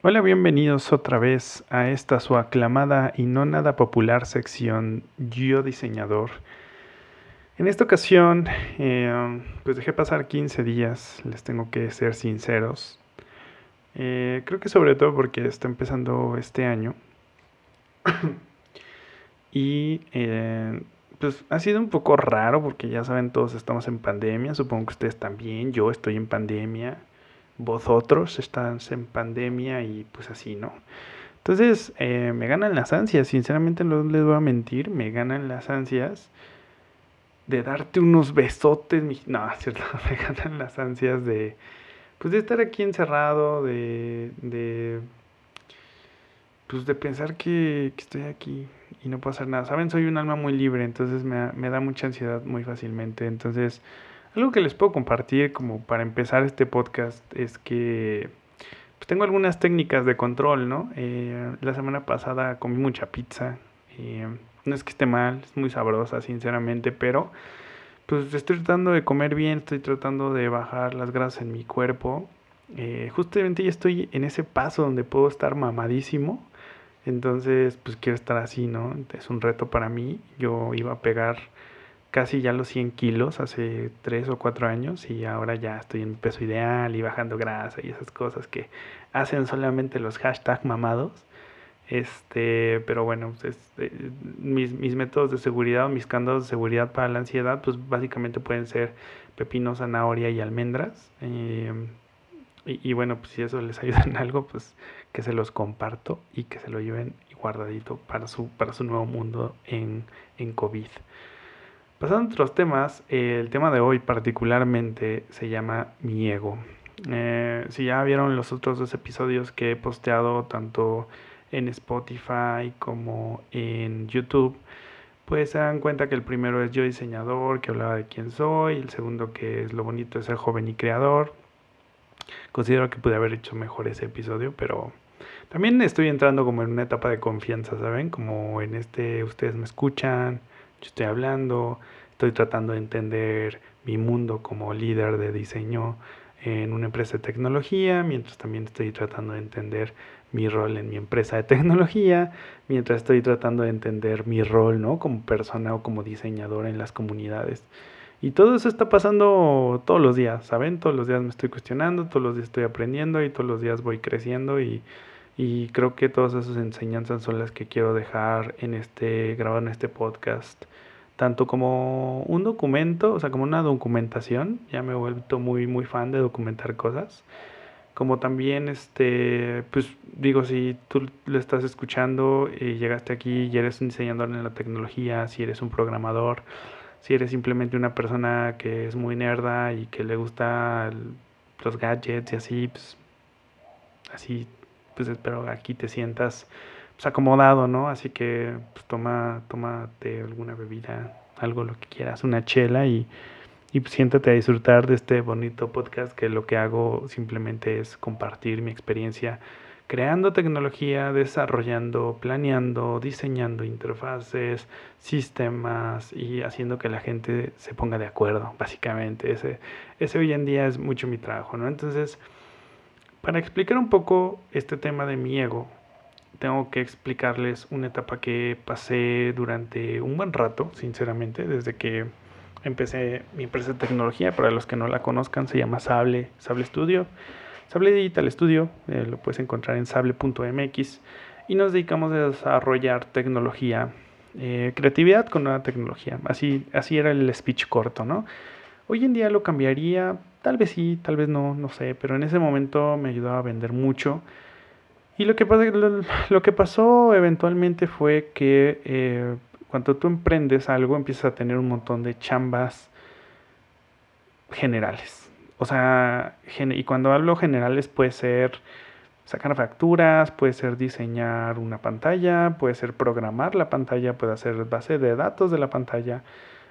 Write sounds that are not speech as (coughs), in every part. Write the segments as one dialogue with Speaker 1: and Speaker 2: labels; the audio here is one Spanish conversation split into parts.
Speaker 1: Hola, bienvenidos otra vez a esta su aclamada y no nada popular sección Yo Diseñador. En esta ocasión, eh, pues dejé pasar 15 días, les tengo que ser sinceros. Eh, creo que sobre todo porque está empezando este año. (coughs) y eh, pues ha sido un poco raro porque ya saben, todos estamos en pandemia, supongo que ustedes también, yo estoy en pandemia vosotros están en pandemia y pues así, ¿no? Entonces, eh, me ganan las ansias, sinceramente no les voy a mentir, me ganan las ansias de darte unos besotes, no, (laughs) cierto, me ganan las ansias de, pues de estar aquí encerrado, de, de pues de pensar que, estoy aquí y no puedo hacer nada. Saben, soy un alma muy libre, entonces me, me da mucha ansiedad muy fácilmente, entonces algo que les puedo compartir como para empezar este podcast es que pues, tengo algunas técnicas de control, ¿no? Eh, la semana pasada comí mucha pizza. Eh, no es que esté mal, es muy sabrosa, sinceramente, pero pues estoy tratando de comer bien, estoy tratando de bajar las grasas en mi cuerpo. Eh, justamente ya estoy en ese paso donde puedo estar mamadísimo. Entonces, pues quiero estar así, ¿no? Es un reto para mí. Yo iba a pegar casi ya los 100 kilos hace 3 o 4 años y ahora ya estoy en peso ideal y bajando grasa y esas cosas que hacen solamente los hashtag mamados. Este, pero bueno, pues, este, mis, mis, métodos de seguridad o mis candados de seguridad para la ansiedad, pues básicamente pueden ser pepino, zanahoria y almendras. Eh, y, bueno, pues si eso les (laughs) ayuda en algo, pues que se los comparto y que se lo lleven guardadito para su, para su nuevo mundo en, en COVID. Pasando a otros temas, el tema de hoy particularmente se llama mi ego. Eh, si ya vieron los otros dos episodios que he posteado tanto en Spotify como en YouTube, pues se dan cuenta que el primero es yo diseñador, que hablaba de quién soy, el segundo que es lo bonito de ser joven y creador. Considero que pude haber hecho mejor ese episodio, pero también estoy entrando como en una etapa de confianza, ¿saben? Como en este, ustedes me escuchan, yo estoy hablando, estoy tratando de entender mi mundo como líder de diseño en una empresa de tecnología, mientras también estoy tratando de entender mi rol en mi empresa de tecnología, mientras estoy tratando de entender mi rol, ¿no? Como persona o como diseñador en las comunidades. Y todo eso está pasando todos los días, ¿saben? Todos los días me estoy cuestionando, todos los días estoy aprendiendo y todos los días voy creciendo y, y creo que todas esas enseñanzas son las que quiero dejar en este, grabado en este podcast. Tanto como un documento, o sea, como una documentación, ya me he vuelto muy, muy fan de documentar cosas. Como también, este, pues digo, si tú lo estás escuchando y llegaste aquí y eres un diseñador en la tecnología, si eres un programador, si eres simplemente una persona que es muy nerda y que le gusta los gadgets y así, pues así pues espero aquí te sientas pues, acomodado, ¿no? Así que pues toma, tómate alguna bebida, algo lo que quieras, una chela y, y pues, siéntate a disfrutar de este bonito podcast que lo que hago simplemente es compartir mi experiencia creando tecnología, desarrollando, planeando, diseñando interfaces, sistemas y haciendo que la gente se ponga de acuerdo, básicamente. Ese, ese hoy en día es mucho mi trabajo, ¿no? Entonces, para explicar un poco este tema de mi ego, tengo que explicarles una etapa que pasé durante un buen rato, sinceramente, desde que empecé mi empresa de tecnología. Para los que no la conozcan, se llama Sable, Sable Studio. Sable Digital Studio, eh, lo puedes encontrar en sable.mx y nos dedicamos a desarrollar tecnología, eh, creatividad con nueva tecnología. Así, así era el speech corto, ¿no? Hoy en día lo cambiaría, tal vez sí, tal vez no, no sé, pero en ese momento me ayudaba a vender mucho. Y lo que, lo, que pasó eventualmente fue que eh, cuando tú emprendes algo empiezas a tener un montón de chambas generales. O sea, y cuando hablo generales puede ser sacar facturas, puede ser diseñar una pantalla, puede ser programar la pantalla, puede hacer base de datos de la pantalla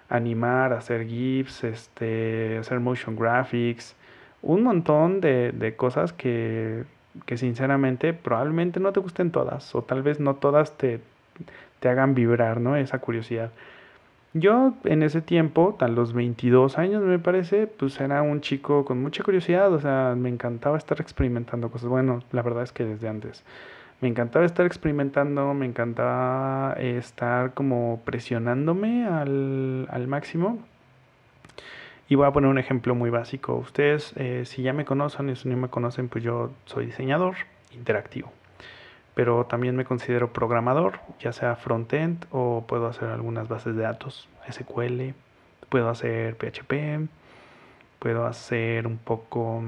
Speaker 1: animar, hacer GIFs, este, hacer motion graphics, un montón de, cosas que, sinceramente probablemente no te gusten todas o tal vez no todas te, te hagan vibrar, ¿no? Esa curiosidad. Yo en ese tiempo, a los 22 años me parece, pues era un chico con mucha curiosidad, o sea, me encantaba estar experimentando cosas. Bueno, la verdad es que desde antes. Me encantaba estar experimentando, me encantaba estar como presionándome al, al máximo. Y voy a poner un ejemplo muy básico. Ustedes, eh, si ya me conocen y si no me conocen, pues yo soy diseñador interactivo. Pero también me considero programador, ya sea front-end o puedo hacer algunas bases de datos, SQL, puedo hacer PHP, puedo hacer un poco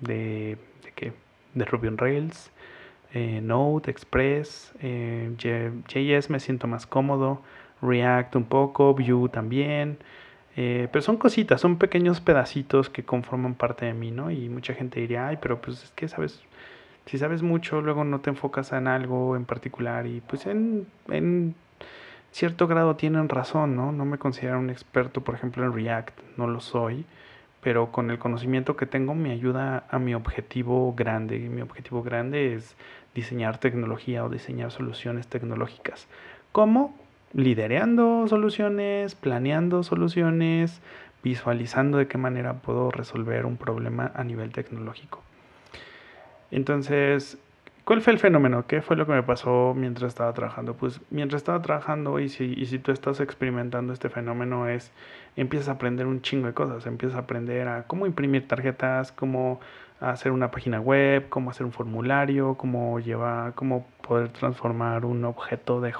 Speaker 1: de, de, ¿qué? de Ruby on Rails, eh, Node, Express, eh, JS me siento más cómodo, React un poco, Vue también. Eh, pero son cositas, son pequeños pedacitos que conforman parte de mí, ¿no? Y mucha gente diría, ay, pero pues es que sabes, si sabes mucho, luego no te enfocas en algo en particular y pues en, en cierto grado tienen razón, ¿no? No me considero un experto, por ejemplo, en React, no lo soy, pero con el conocimiento que tengo me ayuda a mi objetivo grande. Mi objetivo grande es diseñar tecnología o diseñar soluciones tecnológicas. ¿Cómo? lidereando soluciones, planeando soluciones, visualizando de qué manera puedo resolver un problema a nivel tecnológico. Entonces, ¿cuál fue el fenómeno? ¿Qué fue lo que me pasó mientras estaba trabajando? Pues mientras estaba trabajando y si, y si tú estás experimentando este fenómeno es, empiezas a aprender un chingo de cosas, empiezas a aprender a cómo imprimir tarjetas, cómo hacer una página web, cómo hacer un formulario, cómo llevar, cómo poder transformar un objeto de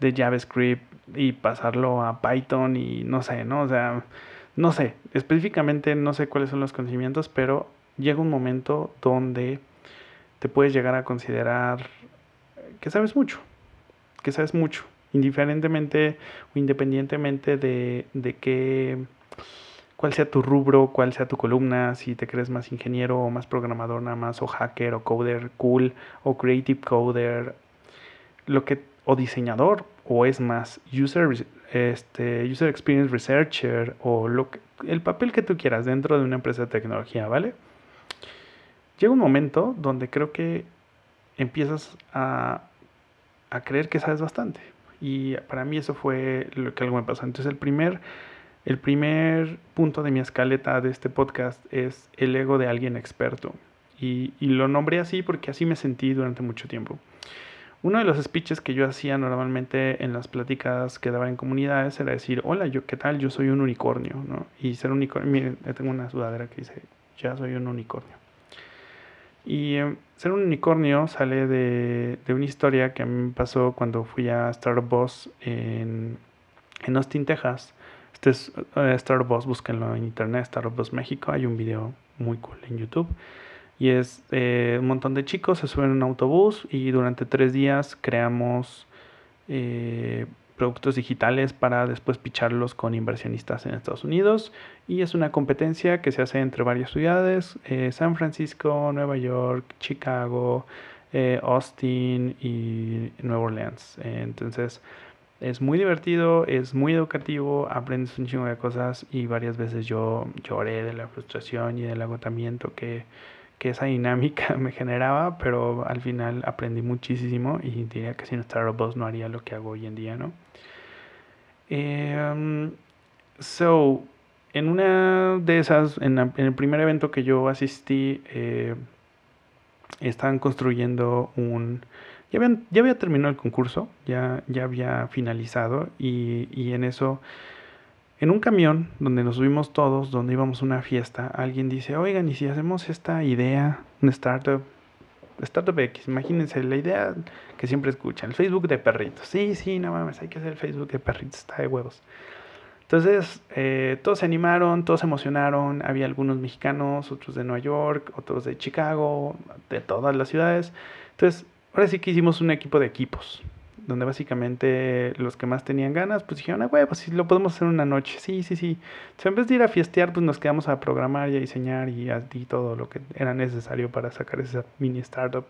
Speaker 1: de JavaScript y pasarlo a Python y no sé, ¿no? O sea, no sé, específicamente no sé cuáles son los conocimientos, pero llega un momento donde te puedes llegar a considerar que sabes mucho, que sabes mucho, indiferentemente o independientemente de, de qué, cuál sea tu rubro, cuál sea tu columna, si te crees más ingeniero o más programador nada más, o hacker o coder cool o creative coder, lo que, o diseñador, o es más user, este, user experience researcher o lo el papel que tú quieras dentro de una empresa de tecnología, ¿vale? Llega un momento donde creo que empiezas a, a creer que sabes bastante. Y para mí eso fue lo que algo me pasó. Entonces el primer, el primer punto de mi escaleta de este podcast es el ego de alguien experto. Y, y lo nombré así porque así me sentí durante mucho tiempo. Uno de los speeches que yo hacía normalmente en las pláticas que daba en comunidades era decir, hola, yo, ¿qué tal? Yo soy un unicornio, ¿no? Y ser unicornio, miren, tengo una sudadera que dice, ya soy un unicornio. Y em, ser un unicornio sale de, de, una historia que me pasó cuando fui a Startup Boss en, en Austin, Texas. Este es Startup Boss, búsquenlo en internet, Startup Boss México, hay un video muy cool en YouTube. Y es eh, un montón de chicos se suben a un autobús y durante tres días creamos eh, productos digitales para después picharlos con inversionistas en Estados Unidos. Y es una competencia que se hace entre varias ciudades, eh, San Francisco, Nueva York, Chicago, Austin y Nueva Orleans. entonces es muy divertido, es muy educativo, aprendes un chingo de cosas y varias veces yo lloré de la frustración y del agotamiento que que esa dinámica (laughs) me generaba, pero al final aprendí muchísimo y diría que sin Star Boss no haría lo que hago hoy en día, ¿no? Eh, so, en una de esas, en, el primer evento que yo asistí, eh, estaban construyendo un... Ya, ya había terminado el concurso, ya, ya había finalizado y, y en eso en un camión donde nos subimos todos, donde íbamos a una fiesta, alguien dice, oigan, ¿y si hacemos esta idea, una startup? Startup X, imagínense la idea que siempre escuchan, el Facebook de perritos. Sí, sí, no mames, hay que hacer el Facebook de perritos, está de huevos. Entonces, eh, todos se animaron, todos se emocionaron. Había algunos mexicanos, otros de Nueva York, otros de Chicago, de todas las ciudades. Entonces, ahora sí que hicimos un equipo de equipos donde básicamente los que más tenían ganas, pues dijeron, ah, güey, pues lo podemos hacer una noche. Sí, sí, sí. Entonces, en vez de ir a fiestear, pues nos quedamos a programar y a diseñar y a todo lo que era necesario para sacar esa mini startup.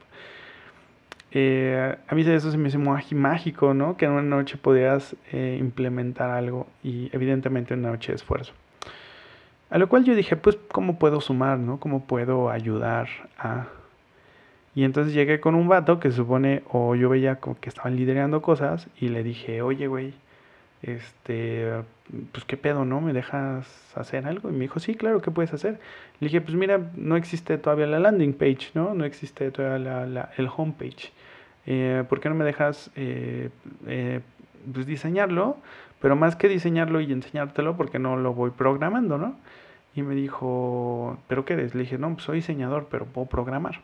Speaker 1: Eh, a mí eso se me hizo mágico, ¿no? Que en una noche podías eh, implementar algo y evidentemente una noche de esfuerzo. A lo cual yo dije, pues, ¿cómo puedo sumar, no? ¿Cómo puedo ayudar a y entonces llegué con un vato que supone, o yo veía como que estaban liderando cosas, y le dije, oye, güey, este, pues qué pedo, ¿no? ¿Me dejas hacer algo? Y me dijo, sí, claro, ¿qué puedes hacer? Le dije, pues mira, no existe todavía la landing page, ¿no? No existe todavía la, el homepage. Eh, ¿Por qué no me dejas eh, eh, pues diseñarlo? Pero más que diseñarlo y enseñártelo, porque no lo voy programando, ¿no? Y me dijo, ¿pero qué eres? Le dije, no, pues soy diseñador, pero puedo programar.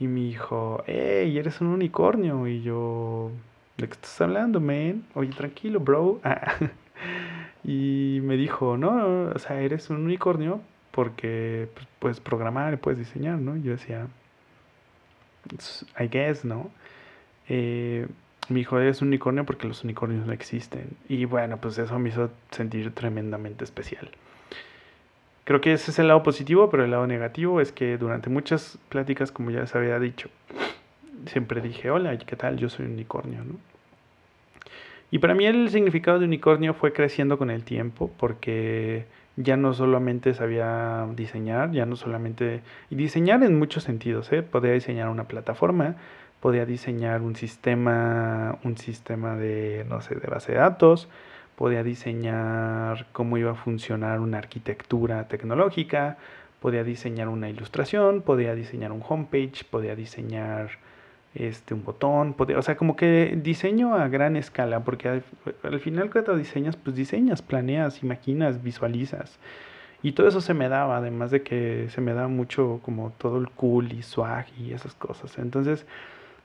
Speaker 1: Y me dijo, hey, eres un unicornio. Y yo, ¿de qué estás hablando, man? Oye, tranquilo, bro. (laughs) y me dijo, no, o sea, eres un unicornio porque pues, puedes programar y puedes diseñar, ¿no? Y yo decía, I guess, ¿no? Eh, me dijo, eres un unicornio porque los unicornios no existen. Y bueno, pues eso me hizo sentir tremendamente especial. Creo que ese es el lado positivo, pero el lado negativo es que durante muchas pláticas, como ya les había dicho, siempre dije, hola, ¿qué tal? Yo soy un unicornio, ¿no? Y para mí el significado de unicornio fue creciendo con el tiempo, porque ya no solamente sabía diseñar, ya no solamente... Y diseñar en muchos sentidos, ¿eh? Podía diseñar una plataforma, podía diseñar un sistema, un sistema de, no sé, de base de datos, podía diseñar cómo iba a funcionar una arquitectura tecnológica, podía diseñar una ilustración, podía diseñar un homepage, podía diseñar este, un botón, podía, o sea, como que diseño a gran escala, porque al, final cuando diseñas, pues diseñas, planeas, imaginas, visualizas. Y todo eso se me daba, además de que se me da mucho como todo el cool y swag y esas cosas. Entonces,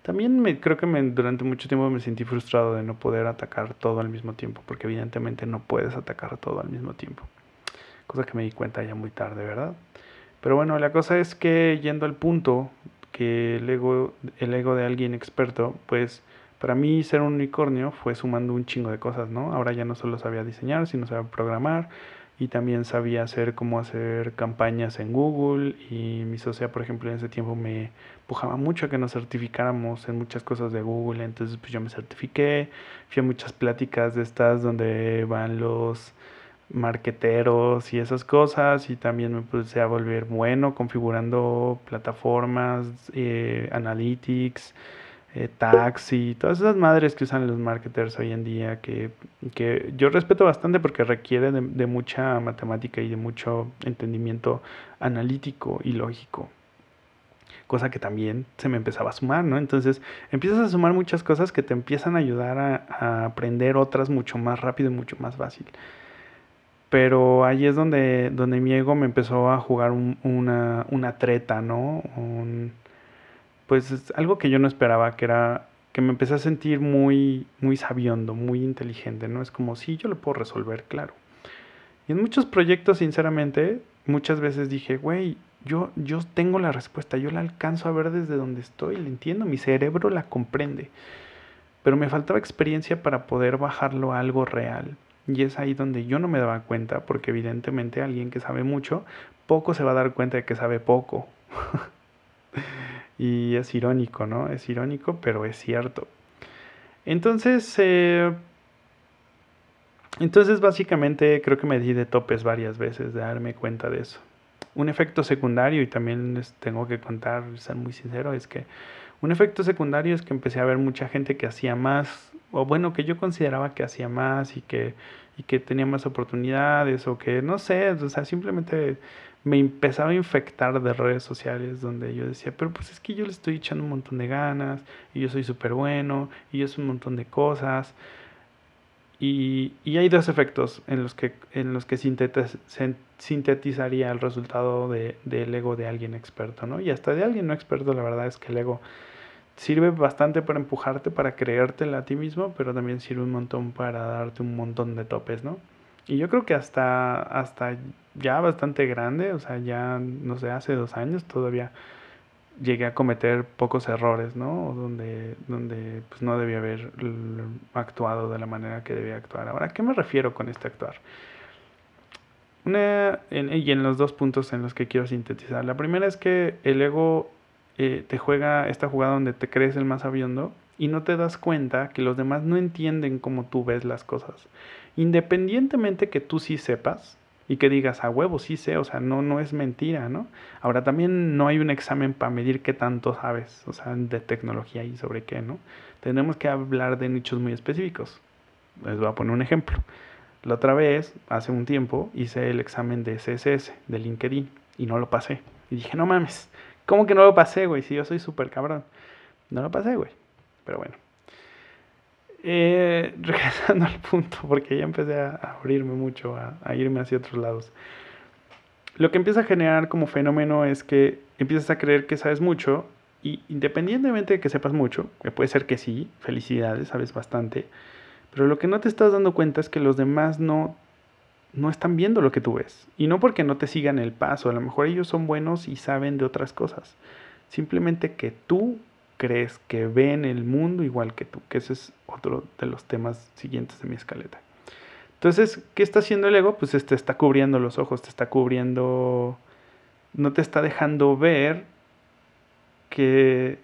Speaker 1: también me, creo que me, durante mucho tiempo me sentí frustrado de no poder atacar todo al mismo tiempo, porque evidentemente no puedes atacar todo al mismo tiempo. Cosa que me di cuenta ya muy tarde, ¿verdad? Pero bueno, la cosa es que yendo al punto que el ego, el ego de alguien experto, pues para mí ser un unicornio fue sumando un chingo de cosas, ¿no? Ahora ya no solo sabía diseñar, sino sabía programar, y también sabía hacer cómo hacer campañas en Google y mi socia, por ejemplo, en ese tiempo me empujaba mucho a que nos certificáramos en muchas cosas de Google, entonces pues yo me certifiqué, fui a muchas pláticas de estas donde van los marqueteros y esas cosas y también me puse a volver bueno configurando plataformas, eh, analytics, eh, taxi, todas esas madres que usan los marketers hoy en día, que, que yo respeto bastante porque requiere de, mucha matemática y de mucho entendimiento analítico y lógico. Cosa que también se me empezaba a sumar, ¿no? Entonces empiezas a sumar muchas cosas que te empiezan a ayudar a, aprender otras mucho más rápido y mucho más fácil. Pero ahí es donde, donde mi ego me empezó a jugar un, una, una treta, ¿no? Pues es algo que yo no esperaba, que era que me empecé a sentir muy, muy muy inteligente, ¿no? Es como, sí, yo lo puedo resolver, claro. Y en muchos proyectos, sinceramente, muchas veces dije, güey, yo, yo tengo la respuesta, yo la alcanzo a ver desde donde estoy, la entiendo, mi cerebro la comprende. Pero me faltaba experiencia para poder bajarlo a algo real. Y es ahí donde yo no me daba cuenta, porque evidentemente alguien que sabe mucho, poco se va a dar cuenta de que sabe poco. (laughs) Y es irónico, ¿no? Es irónico, pero es cierto. Entonces, eh, entonces básicamente creo que me di de topes varias veces de darme cuenta de eso. Un efecto secundario, y también les tengo que contar, ser muy sincero, es que un efecto secundario es que empecé a ver mucha gente que hacía más, o bueno, que yo consideraba que hacía más y que, y que tenía más oportunidades, o que no sé, o sea, simplemente me empezaba a infectar de redes sociales donde yo decía, pero pues es que yo le estoy echando un montón de ganas y yo soy súper bueno y yo soy un montón de cosas. Y, y, hay dos efectos en los que, en los que sintetizaría el resultado de, del ego de alguien experto, ¿no? Y hasta de alguien no experto, la verdad es que el ego sirve bastante para empujarte, para creértela a ti mismo, pero también sirve un montón para darte un montón de topes, ¿no? Y yo creo que hasta, hasta ya bastante grande, o sea, ya, no sé, hace dos años todavía llegué a cometer pocos errores, ¿no? Donde, donde pues no debía haber actuado de la manera que debía actuar. Ahora, ¿a qué me refiero con este actuar? Una, y en los dos puntos en los que quiero sintetizar. La primera es que el ego eh, te juega esta jugada donde te crees el más sabiondo y no te das cuenta que los demás no entienden cómo tú ves las cosas. Independientemente que tú sí sepas y que digas a huevo, sí sé, o sea, no, no es mentira, ¿no? Ahora también no hay un examen para medir qué tanto sabes, o sea, de tecnología y sobre qué, ¿no? Tenemos que hablar de nichos muy específicos. Les voy a poner un ejemplo. La otra vez, hace un tiempo, hice el examen de CSS de LinkedIn y no lo pasé. Y dije, no mames, ¿cómo que no lo pasé, güey? Si yo soy súper cabrón. No lo pasé, güey. Pero bueno. Eh, (laughs) regresando al punto, porque ya empecé a abrirme mucho, a, a irme hacia otros lados. Lo que empieza a generar como fenómeno es que empiezas a creer que sabes mucho y independientemente de que sepas mucho, que puede ser que sí, felicidades, sabes bastante, pero lo que no te estás dando cuenta es que los demás no, no están viendo lo que tú ves. Y no porque no te sigan el paso, a lo mejor ellos son buenos y saben de otras cosas. Simplemente que tú crees que ven el mundo igual que tú, que ese es otro de los temas siguientes de mi escaleta. Entonces, ¿qué está haciendo el ego? Pues te está cubriendo los ojos, te está cubriendo, no te está dejando ver que,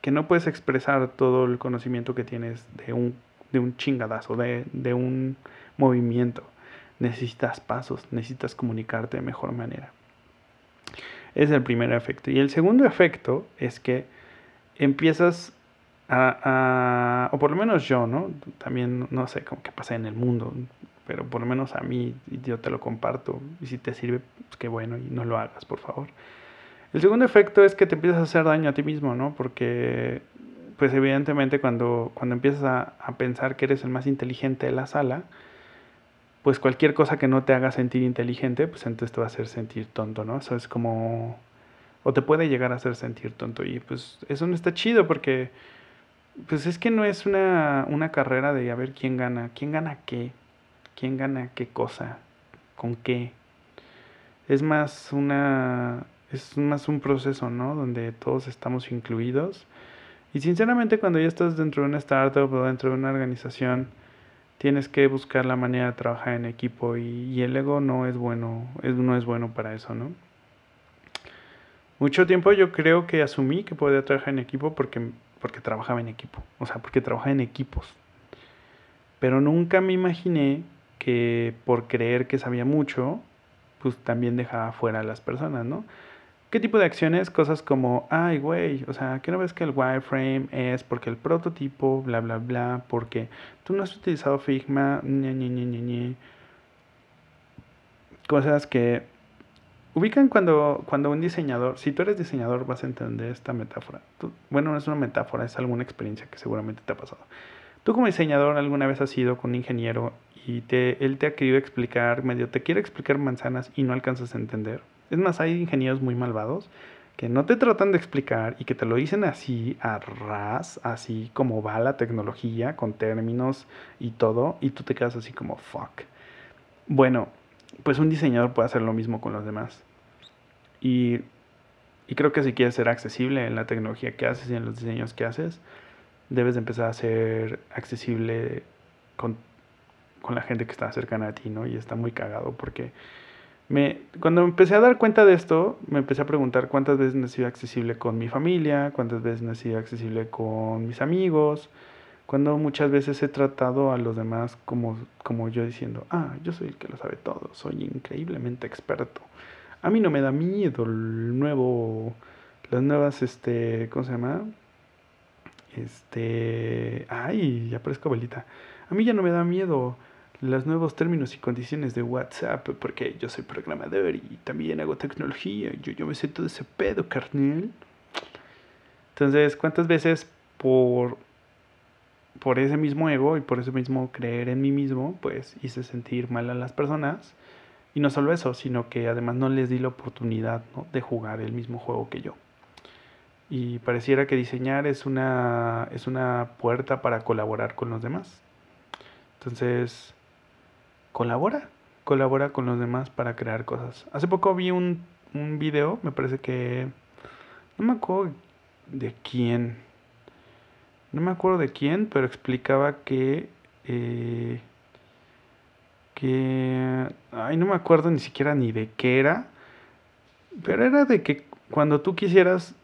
Speaker 1: que no puedes expresar todo el conocimiento que tienes de un, de un chingadazo, de, de un movimiento. Necesitas pasos, necesitas comunicarte de mejor manera. Es el primer efecto. Y el segundo efecto es que empiezas a, o por lo menos yo, ¿no? También no sé cómo que pasa en el mundo, pero por lo menos a mí yo te lo comparto y si te sirve, pues qué bueno y no lo hagas, por favor. El segundo efecto es que te empiezas a hacer daño a ti mismo, ¿no? Porque, pues evidentemente cuando, cuando empiezas a, a pensar que eres el más inteligente de la sala, pues cualquier cosa que no te haga sentir inteligente, pues entonces te va a hacer sentir tonto, ¿no? Eso es como... o te puede llegar a hacer sentir tonto y pues eso no está chido porque pues es que no es una, una carrera de a ver quién gana, quién gana qué, quién gana qué cosa, con qué. Es más una es más un proceso, ¿no? Donde todos estamos incluidos. Y sinceramente cuando ya estás dentro de una startup o dentro de una organización, tienes que buscar la manera de trabajar en equipo y, el ego no es bueno, es, no es bueno para eso, ¿no? Mucho tiempo yo creo que asumí que podía trabajar en equipo porque, porque trabajaba en equipo, o sea, porque trabajaba en equipos. Pero nunca me imaginé que por creer que sabía mucho, pues también dejaba fuera a las personas, ¿no? ¿Qué tipo de acciones? Cosas como, ay, güey, o sea, ¿qué no ves que el wireframe es porque el prototipo, bla, bla, bla, porque tú no has utilizado Figma, ñe, ñe, ñe, ñe, Cosas que ubican cuando, cuando un diseñador, si tú eres diseñador vas a entender esta metáfora. bueno, no es una metáfora, es alguna experiencia que seguramente te ha pasado. Tú como diseñador alguna vez has ido con un ingeniero y te, él te ha querido explicar, medio te quiere explicar manzanas y no alcanzas a entender es más, hay ingenieros muy malvados que no te tratan de explicar y que te lo dicen así a ras, así como va la tecnología, con términos y todo, y tú te quedas así como fuck. Bueno, pues un diseñador puede hacer lo mismo con los demás. Y, y creo que si quieres ser accesible en la tecnología que haces y en los diseños que haces, debes de empezar a ser accesible con, con la gente que está cercana a ti, ¿no? Y está muy cagado porque me, cuando empecé a dar cuenta de esto, me empecé a preguntar cuántas veces no he sido accesible con mi familia, cuántas veces no he sido accesible con mis amigos, cuando muchas veces he tratado a los demás como, como yo diciendo, ah, yo soy el que lo sabe todo, soy increíblemente experto. A mí no me da miedo el nuevo, las nuevas, este, ¿cómo se llama? Este, ay, ya parezco abuelita. A mí ya no me da miedo los nuevos términos y condiciones de WhatsApp, porque yo soy programador y también hago tecnología, yo, yo me sé todo ese pedo, carnal. Entonces, ¿cuántas veces por, por ese mismo ego y por ese mismo creer en mí mismo, pues hice sentir mal a las personas? Y no solo eso, sino que además no les di la oportunidad de jugar el mismo juego que yo. Y pareciera que diseñar es una, es una puerta para colaborar con los demás. Entonces, colabora, colabora con los demás para crear cosas. Hace poco vi un, un video, me parece que, no me acuerdo de quién, no me acuerdo de quién, pero explicaba que, eh, que, ay, no me acuerdo ni siquiera ni de qué era, pero era de que cuando tú quisieras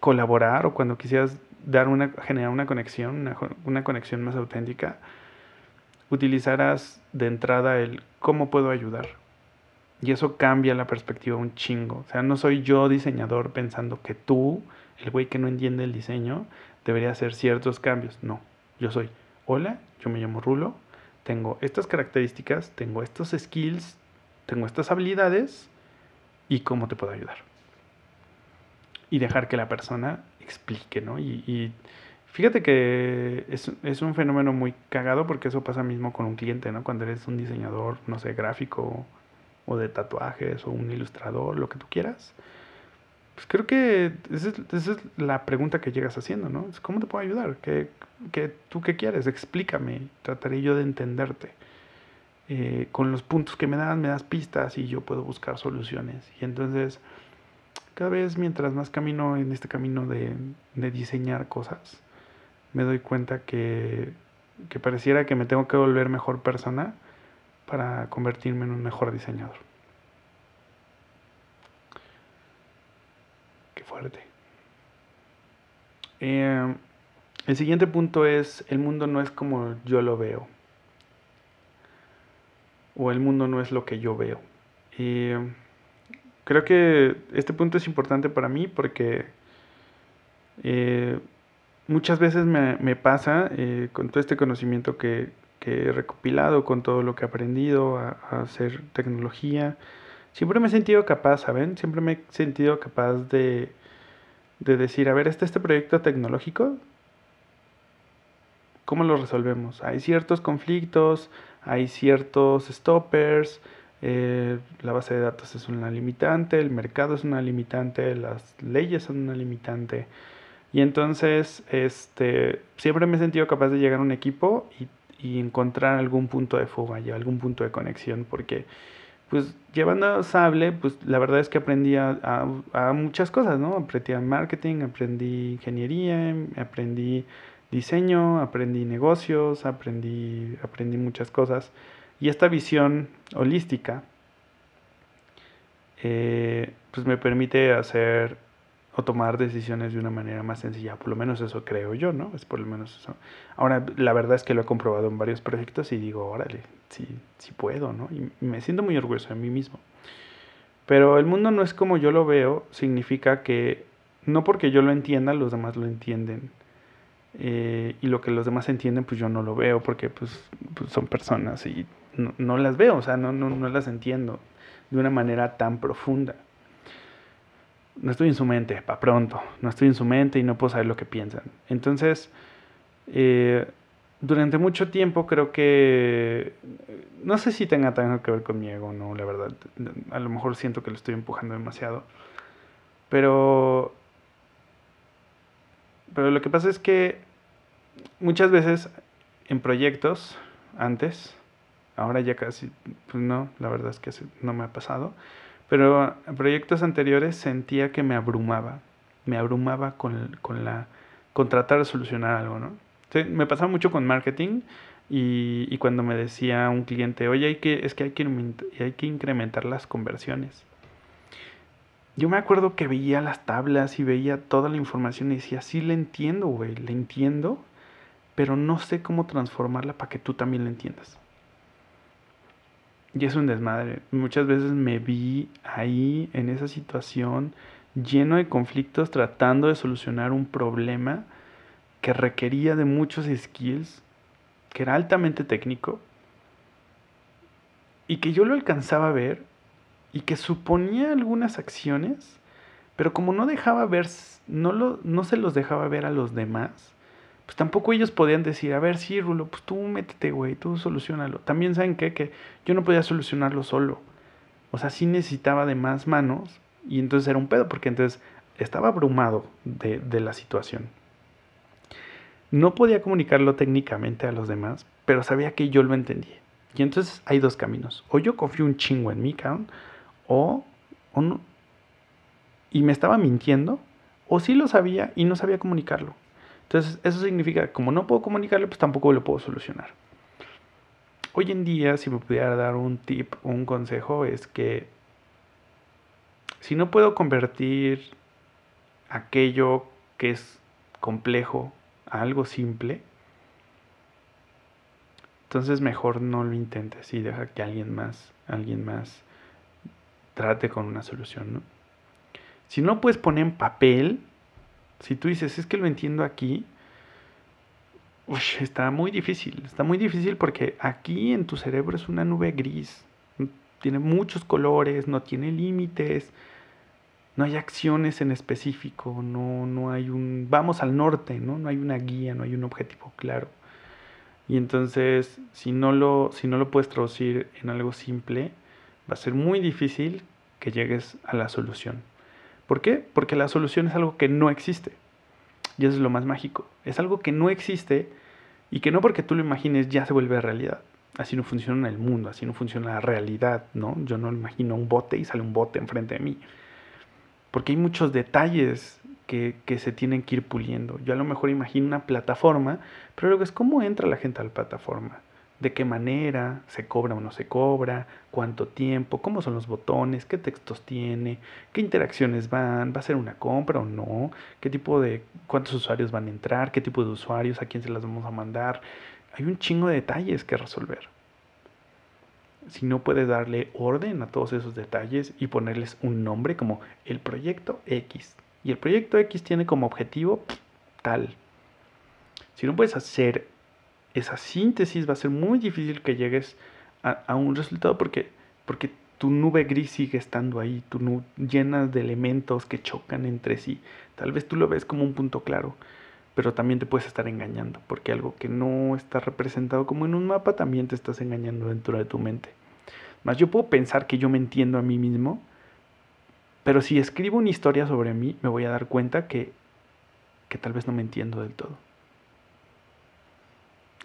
Speaker 1: colaborar o cuando quisieras dar una, generar una conexión, una, una conexión más auténtica, utilizarás de entrada el cómo puedo ayudar. Y eso cambia la perspectiva un chingo. O sea, no soy yo diseñador pensando que tú, el güey que no entiende el diseño, debería hacer ciertos cambios. No, yo soy, hola, yo me llamo Rulo, tengo estas características, tengo estos skills, tengo estas habilidades y cómo te puedo ayudar. Y dejar que la persona explique, ¿no? Y, fíjate que es, es, un fenómeno muy cagado porque eso pasa mismo con un cliente, ¿no? Cuando eres un diseñador, no sé, gráfico o de tatuajes o un ilustrador, lo que tú quieras. Pues creo que esa es, la pregunta que llegas haciendo, ¿no? Es ¿Cómo te puedo ayudar? ¿Qué, qué, ¿Tú qué quieres? Explícame. Trataré yo de entenderte. Eh, con los puntos que me das, me das pistas y yo puedo buscar soluciones. Y entonces, cada vez mientras más camino en este camino de, de diseñar cosas, me doy cuenta que, que pareciera que me tengo que volver mejor persona para convertirme en un mejor diseñador. Fuerte. Eh, el siguiente punto es, el mundo no es como yo lo veo. O el mundo no es lo que yo veo. Creo que este punto es importante para mí porque eh, muchas veces me, pasa eh, con todo este conocimiento que, que he recopilado, con todo lo que he aprendido a, hacer tecnología. Siempre me he sentido capaz, ¿saben? Siempre me he sentido capaz de, de decir, a ver, este, este proyecto tecnológico, ¿cómo lo resolvemos? Hay ciertos conflictos, hay ciertos stoppers, eh, la base de datos es una limitante, el mercado es una limitante, las leyes son una limitante. Y entonces, este, siempre me he sentido capaz de llegar a un equipo y y encontrar algún punto de fuga y algún punto de conexión, porque pues llevando Sable, pues la verdad es que aprendí a, muchas cosas, ¿no? Aprendí a marketing, aprendí ingeniería, aprendí diseño, aprendí negocios, aprendí, aprendí muchas cosas. Y esta visión holística, eh, pues me permite hacer o tomar decisiones de una manera más sencilla. Por lo menos eso creo yo, ¿no? Es por lo menos eso. Ahora, la verdad es que lo he comprobado en varios proyectos y digo, órale, sí, sí puedo, ¿no? Y me siento muy orgulloso de mí mismo. Pero el mundo no es como yo lo veo, significa que no porque yo lo entienda, los demás lo entienden. Eh, y lo que los demás entienden, pues yo no lo veo porque pues, pues son personas y no, no, las veo, o sea, no, no, no las entiendo de una manera tan profunda no estoy en su mente, para pronto, no estoy en su mente y no puedo saber lo que piensan. Entonces, eh, durante mucho tiempo creo que, no sé si tenga tanto que ver con mi ego, no, la verdad, a lo mejor siento que lo estoy empujando demasiado, pero, pero lo que pasa es que muchas veces en proyectos, antes, ahora ya casi, pues no, la verdad es que no me ha pasado, pero en proyectos anteriores sentía que me abrumaba, me abrumaba con, con, la, con tratar de solucionar algo, ¿no? me pasaba mucho con marketing y, y, cuando me decía un cliente, oye, hay que, es que hay que, hay que incrementar las conversiones. Yo me acuerdo que veía las tablas y veía toda la información y decía, sí, le entiendo, güey, le entiendo, pero no sé cómo transformarla para que tú también la entiendas. Y es un desmadre. Muchas veces me vi ahí en esa situación lleno de conflictos tratando de solucionar un problema que requería de muchos skills, que era altamente técnico y que yo lo alcanzaba a ver y que suponía algunas acciones, pero como no dejaba ver, no, lo, no se los dejaba ver a los demás, pues tampoco ellos podían decir, a ver, sí, Rulo, pues tú métete, güey, tú solucionalo. También saben qué? que yo no podía solucionarlo solo. O sea, sí necesitaba de más manos y entonces era un pedo, porque entonces estaba abrumado de, de la situación. No podía comunicarlo técnicamente a los demás, pero sabía que yo lo entendía. Y entonces hay dos caminos. O yo confío un chingo en mi count, o, o y me estaba mintiendo, o sí lo sabía y no sabía comunicarlo. Entonces, eso significa, como no puedo comunicarle, pues tampoco lo puedo solucionar. Hoy en día, si me pudiera dar un tip un consejo, es que si no puedo convertir aquello que es complejo a algo simple, entonces mejor no lo intentes y deja que alguien más, alguien más trate con una solución, ¿no? Si no puedes poner en papel si tú dices, es que lo entiendo aquí, está muy difícil, está muy difícil porque aquí en tu cerebro es una nube gris, tiene muchos colores, no tiene límites, no hay acciones en específico, no, no hay un, vamos al norte, ¿no? no hay una guía, no hay un objetivo claro. Y entonces, si no, lo, si no lo puedes traducir en algo simple, va a ser muy difícil que llegues a la solución. ¿Por qué? Porque la solución es algo que no existe. Y eso es lo más mágico. Es algo que no existe y que no porque tú lo imagines ya se vuelve realidad. Así no funciona el mundo, así no funciona la realidad, ¿no? Yo no imagino un bote y sale un bote enfrente de mí. Porque hay muchos detalles que, que, se tienen que ir puliendo. Yo a lo mejor imagino una plataforma, pero luego es cómo entra la gente a la plataforma de qué manera, se cobra o no se cobra, cuánto tiempo, cómo son los botones, qué textos tiene, qué interacciones van, va a ser una compra o no, qué tipo de, cuántos usuarios van a entrar, qué tipo de usuarios, a quién se las vamos a mandar. Hay un chingo de detalles que resolver. Si no puedes darle orden a todos esos detalles y ponerles un nombre como el proyecto X. Y el proyecto X tiene como objetivo tal. Si no puedes hacer esa síntesis va a ser muy difícil que llegues a, un resultado porque, porque tu nube gris sigue estando ahí, tu nube llena de elementos que chocan entre sí. Tal vez tú lo ves como un punto claro, pero también te puedes estar engañando, porque algo que no está representado como en un mapa también te estás engañando dentro de tu mente. Más yo puedo pensar que yo me entiendo a mí mismo, pero si escribo una historia sobre mí, me voy a dar cuenta que, que tal vez no me entiendo del todo.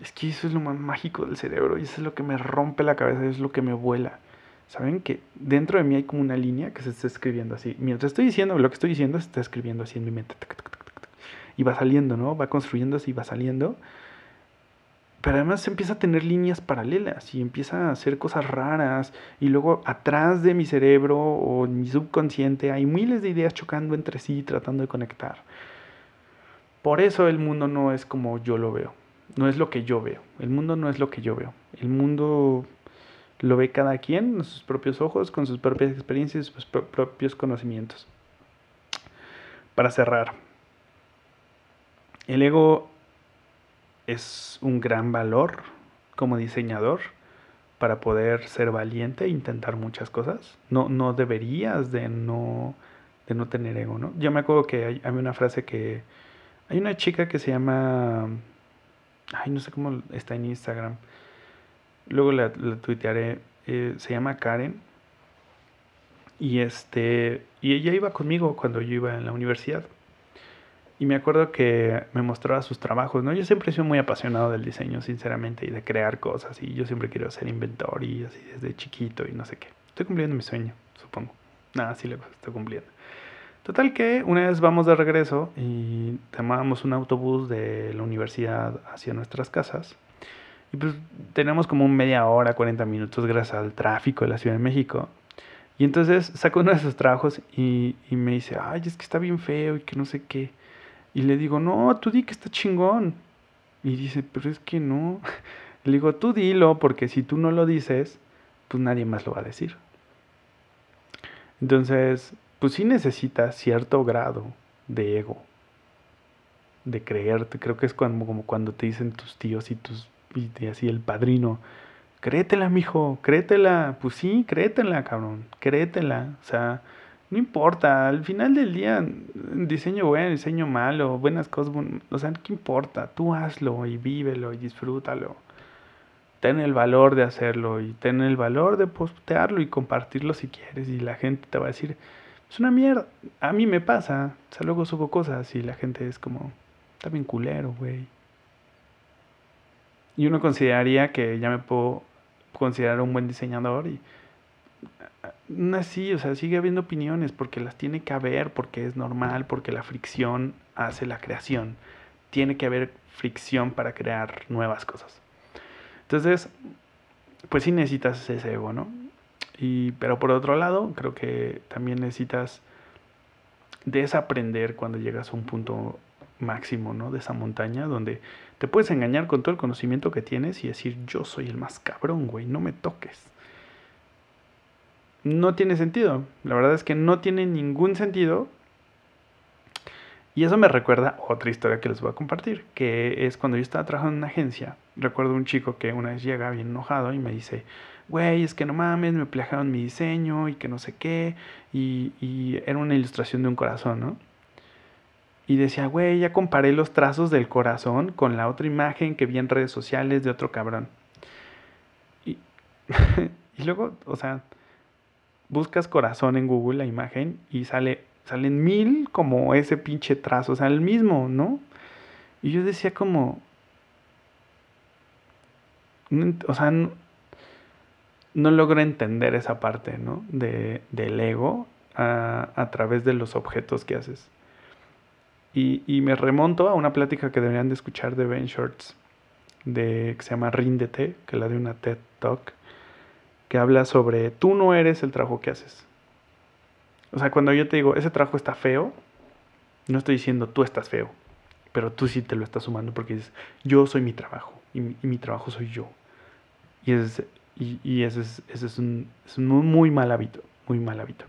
Speaker 1: Es que eso es lo más mágico del cerebro y eso es lo que me rompe la cabeza, es lo que me vuela. ¿Saben que dentro de mí hay como una línea que se está escribiendo así? Mientras estoy diciendo lo que estoy diciendo, se está escribiendo así en mi mente. Y va saliendo, ¿no? Va construyéndose y va saliendo. Pero además empieza a tener líneas paralelas y empieza a hacer cosas raras. Y luego atrás de mi cerebro o mi subconsciente hay miles de ideas chocando entre sí, tratando de conectar. Por eso el mundo no es como yo lo veo no es lo que yo veo. El mundo no es lo que yo veo. El mundo lo ve cada quien con sus propios ojos, con sus propias experiencias, sus propios conocimientos. Para cerrar, el ego es un gran valor como diseñador para poder ser valiente e intentar muchas cosas. No, no deberías de no, de no tener ego, ¿no? Yo me acuerdo que hay, hay una frase que... Hay una chica que se llama Ay, no sé cómo está en Instagram. Luego la, tuitearé. Eh, se llama Karen. Y este. Y ella iba conmigo cuando yo iba en la universidad. Y me acuerdo que me mostraba sus trabajos, ¿no? Yo siempre he sido muy apasionado del diseño, sinceramente, y de crear cosas. Y yo siempre quiero ser inventor y así desde chiquito y no sé qué. Estoy cumpliendo mi sueño, supongo. Nada, sí lo estoy cumpliendo. Total que una vez vamos de regreso y tomábamos un autobús de la universidad hacia nuestras casas. Y pues tenemos como media hora, 40 minutos gracias al tráfico de la Ciudad de México. Y entonces saco uno de esos trabajos y, y, me dice, ay, es que está bien feo y que no sé qué. Y le digo, no, tú di que está chingón. Y dice, pero es que no. (laughs) Le digo, tú dilo, porque si tú no lo dices, pues nadie más lo va a decir. Entonces, pues sí necesitas cierto grado de ego, de creerte. Creo que es como, cuando te dicen tus tíos y tus y así el padrino, créetela, mijo, créetela. Pues sí, créetela, cabrón, créetela. O sea, no importa, al final del día, diseño bueno, diseño malo, buenas cosas, o sea, ¿qué importa? Tú hazlo y vívelo y disfrútalo. Ten el valor de hacerlo y ten el valor de postearlo y compartirlo si quieres y la gente te va a decir, es una mierda. A mí me pasa. O sea, luego subo cosas y la gente es como, está bien culero, güey. Y uno consideraría que ya me puedo considerar un buen diseñador y no así, o sea, sigue habiendo opiniones porque las tiene que haber, porque es normal, porque la fricción hace la creación. Tiene que haber fricción para crear nuevas cosas. Entonces, pues sí necesitas ese ego, ¿no? Y, pero por otro lado, creo que también necesitas desaprender cuando llegas a un punto máximo, ¿no? De esa montaña donde te puedes engañar con todo el conocimiento que tienes y decir, yo soy el más cabrón, güey, no me toques. No tiene sentido. La verdad es que no tiene ningún sentido. Y eso me recuerda otra historia que les voy a compartir, que es cuando yo estaba trabajando en una agencia. Recuerdo un chico que una vez llega bien enojado y me dice, güey, es que no mames, me plagiaron mi diseño y que no sé qué. Y, y era una ilustración de un corazón, ¿no? Y decía, güey, ya comparé los trazos del corazón con la otra imagen que vi en redes sociales de otro cabrón. Y, (laughs) y luego, o sea, buscas corazón en Google, la imagen, y sale, salen mil como ese pinche trazo, o sea, el mismo, ¿no? Y yo decía como, o sea, no, logro entender esa parte, ¿no? De, del ego a, través de los objetos que haces. Y, me remonto a una plática que deberían de escuchar de Ben Shorts, de, que se llama Ríndete, que la de una TED Talk, que habla sobre tú no eres el trabajo que haces. O sea, cuando yo te digo, ese trabajo está feo, no estoy diciendo tú estás feo, pero tú sí te lo estás sumando porque dices, yo soy mi trabajo y mi, trabajo soy yo. Y, ese, y, ese, es, ese es, un, es un muy mal hábito, muy mal hábito.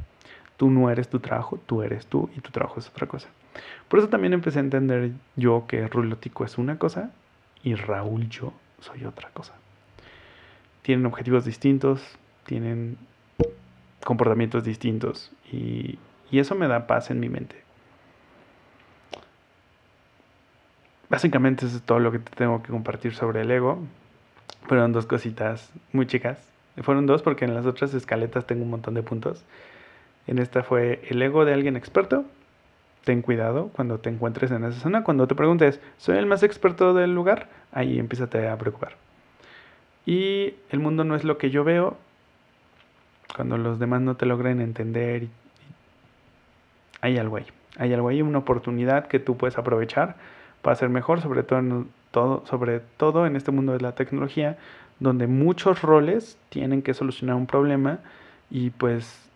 Speaker 1: Tú no eres tu trabajo, tú eres tú y tu trabajo es otra cosa. Por eso también empecé a entender yo que Rulotico es una cosa y Raúl yo soy otra cosa. Tienen objetivos distintos, tienen comportamientos distintos y, y eso me da paz en mi mente. Básicamente eso es todo lo que te tengo que compartir sobre el ego. Fueron dos cositas muy chicas. Fueron dos porque en las otras escaletas tengo un montón de puntos. En esta fue el ego de alguien experto ten cuidado cuando te encuentres en esa zona. Cuando te preguntes, ¿soy el más experto del lugar? Ahí empiezate a preocupar. Y el mundo no es lo que yo veo. Cuando los demás no te logren entender, hay algo ahí. Hay algo ahí, una oportunidad que tú puedes aprovechar para ser mejor, sobre todo, en, sobre todo en este mundo de la tecnología, donde muchos roles tienen que solucionar un problema y pues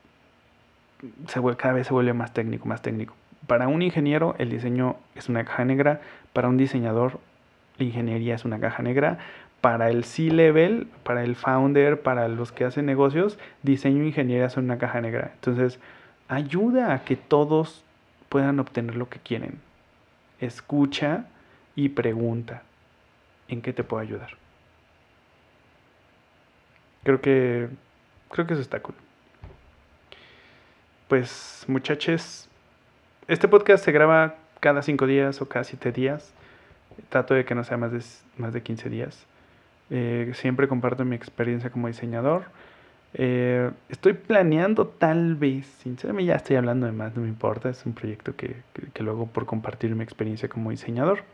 Speaker 1: se, cada vez se vuelve más técnico, más técnico. Para un ingeniero el diseño es una caja negra, para un diseñador la ingeniería es una caja negra, para el C-level, para el founder, para los que hacen negocios, diseño e ingeniería son una caja negra. Entonces, ayuda a que todos puedan obtener lo que quieren. Escucha y pregunta. ¿En qué te puedo ayudar? Creo que creo que eso está cool. Pues, muchachos, este podcast se graba cada cinco días o cada siete días. Trato de que no sea más de, más de 15 días. Eh, siempre comparto mi experiencia como diseñador. Eh, estoy planeando tal vez, sinceramente ya estoy hablando de más, no me importa, es un proyecto que, que, lo hago por compartir mi experiencia como diseñador.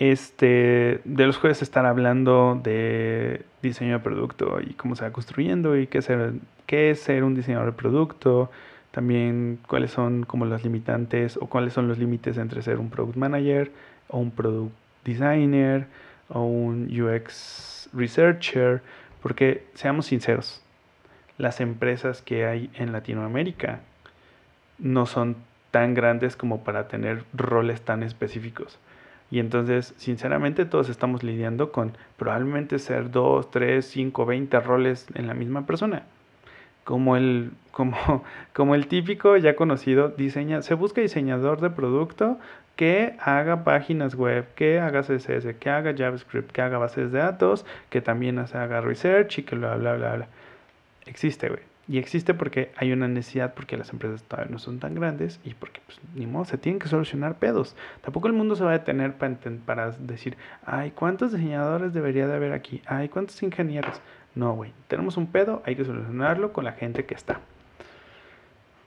Speaker 1: Este, de los jueves estar hablando de diseño de producto y cómo se va construyendo y qué, ser, qué es ser un diseñador de producto, también cuáles son como las limitantes o cuáles son los límites entre ser un product manager o un product designer o un UX researcher, porque seamos sinceros, las empresas que hay en Latinoamérica no son tan grandes como para tener roles tan específicos. Y entonces, sinceramente, todos estamos lidiando con probablemente ser 2, 3, 5, 20 roles en la misma persona como el, (laughs) como, como el típico ya conocido, diseña, se busca diseñador de producto que haga páginas web, que haga CSS, que haga JavaScript, que haga bases de datos, que también haga research y que bla, bla, bla, bla. Existe, güey. Y existe porque hay una necesidad, porque las empresas todavía no son tan grandes y porque, pues, ni modo, se tienen que solucionar pedos. Tampoco el mundo se va a detener para, decir, ay, ¿cuántos diseñadores debería de haber aquí? Ay, ¿cuántos ingenieros? No, güey. Tenemos un pedo, hay que solucionarlo con la gente que está.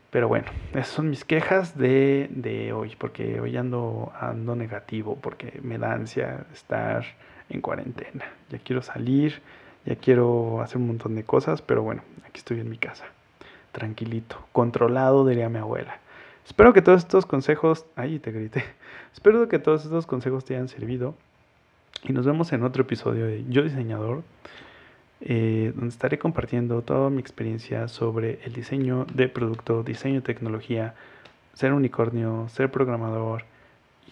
Speaker 1: Pero bueno, esas son mis quejas de, de hoy, porque hoy ando, ando negativo, porque me da ansia estar en cuarentena. Ya quiero salir, ya quiero hacer un montón de cosas, pero bueno, aquí estoy en mi casa, tranquilito, controlado, diría mi abuela. Espero que todos estos consejos, ay, te grité, (laughs) espero que todos estos consejos te hayan servido y nos vemos en otro episodio de Yo Diseñador. Eh, donde estaré compartiendo toda mi experiencia sobre el diseño de producto, diseño de tecnología, ser unicornio, ser programador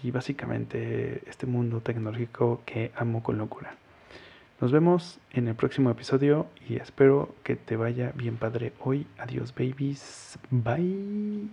Speaker 1: y básicamente este mundo tecnológico que amo con locura. Nos vemos en el próximo episodio y espero que te vaya bien padre hoy. Adiós babies. Bye.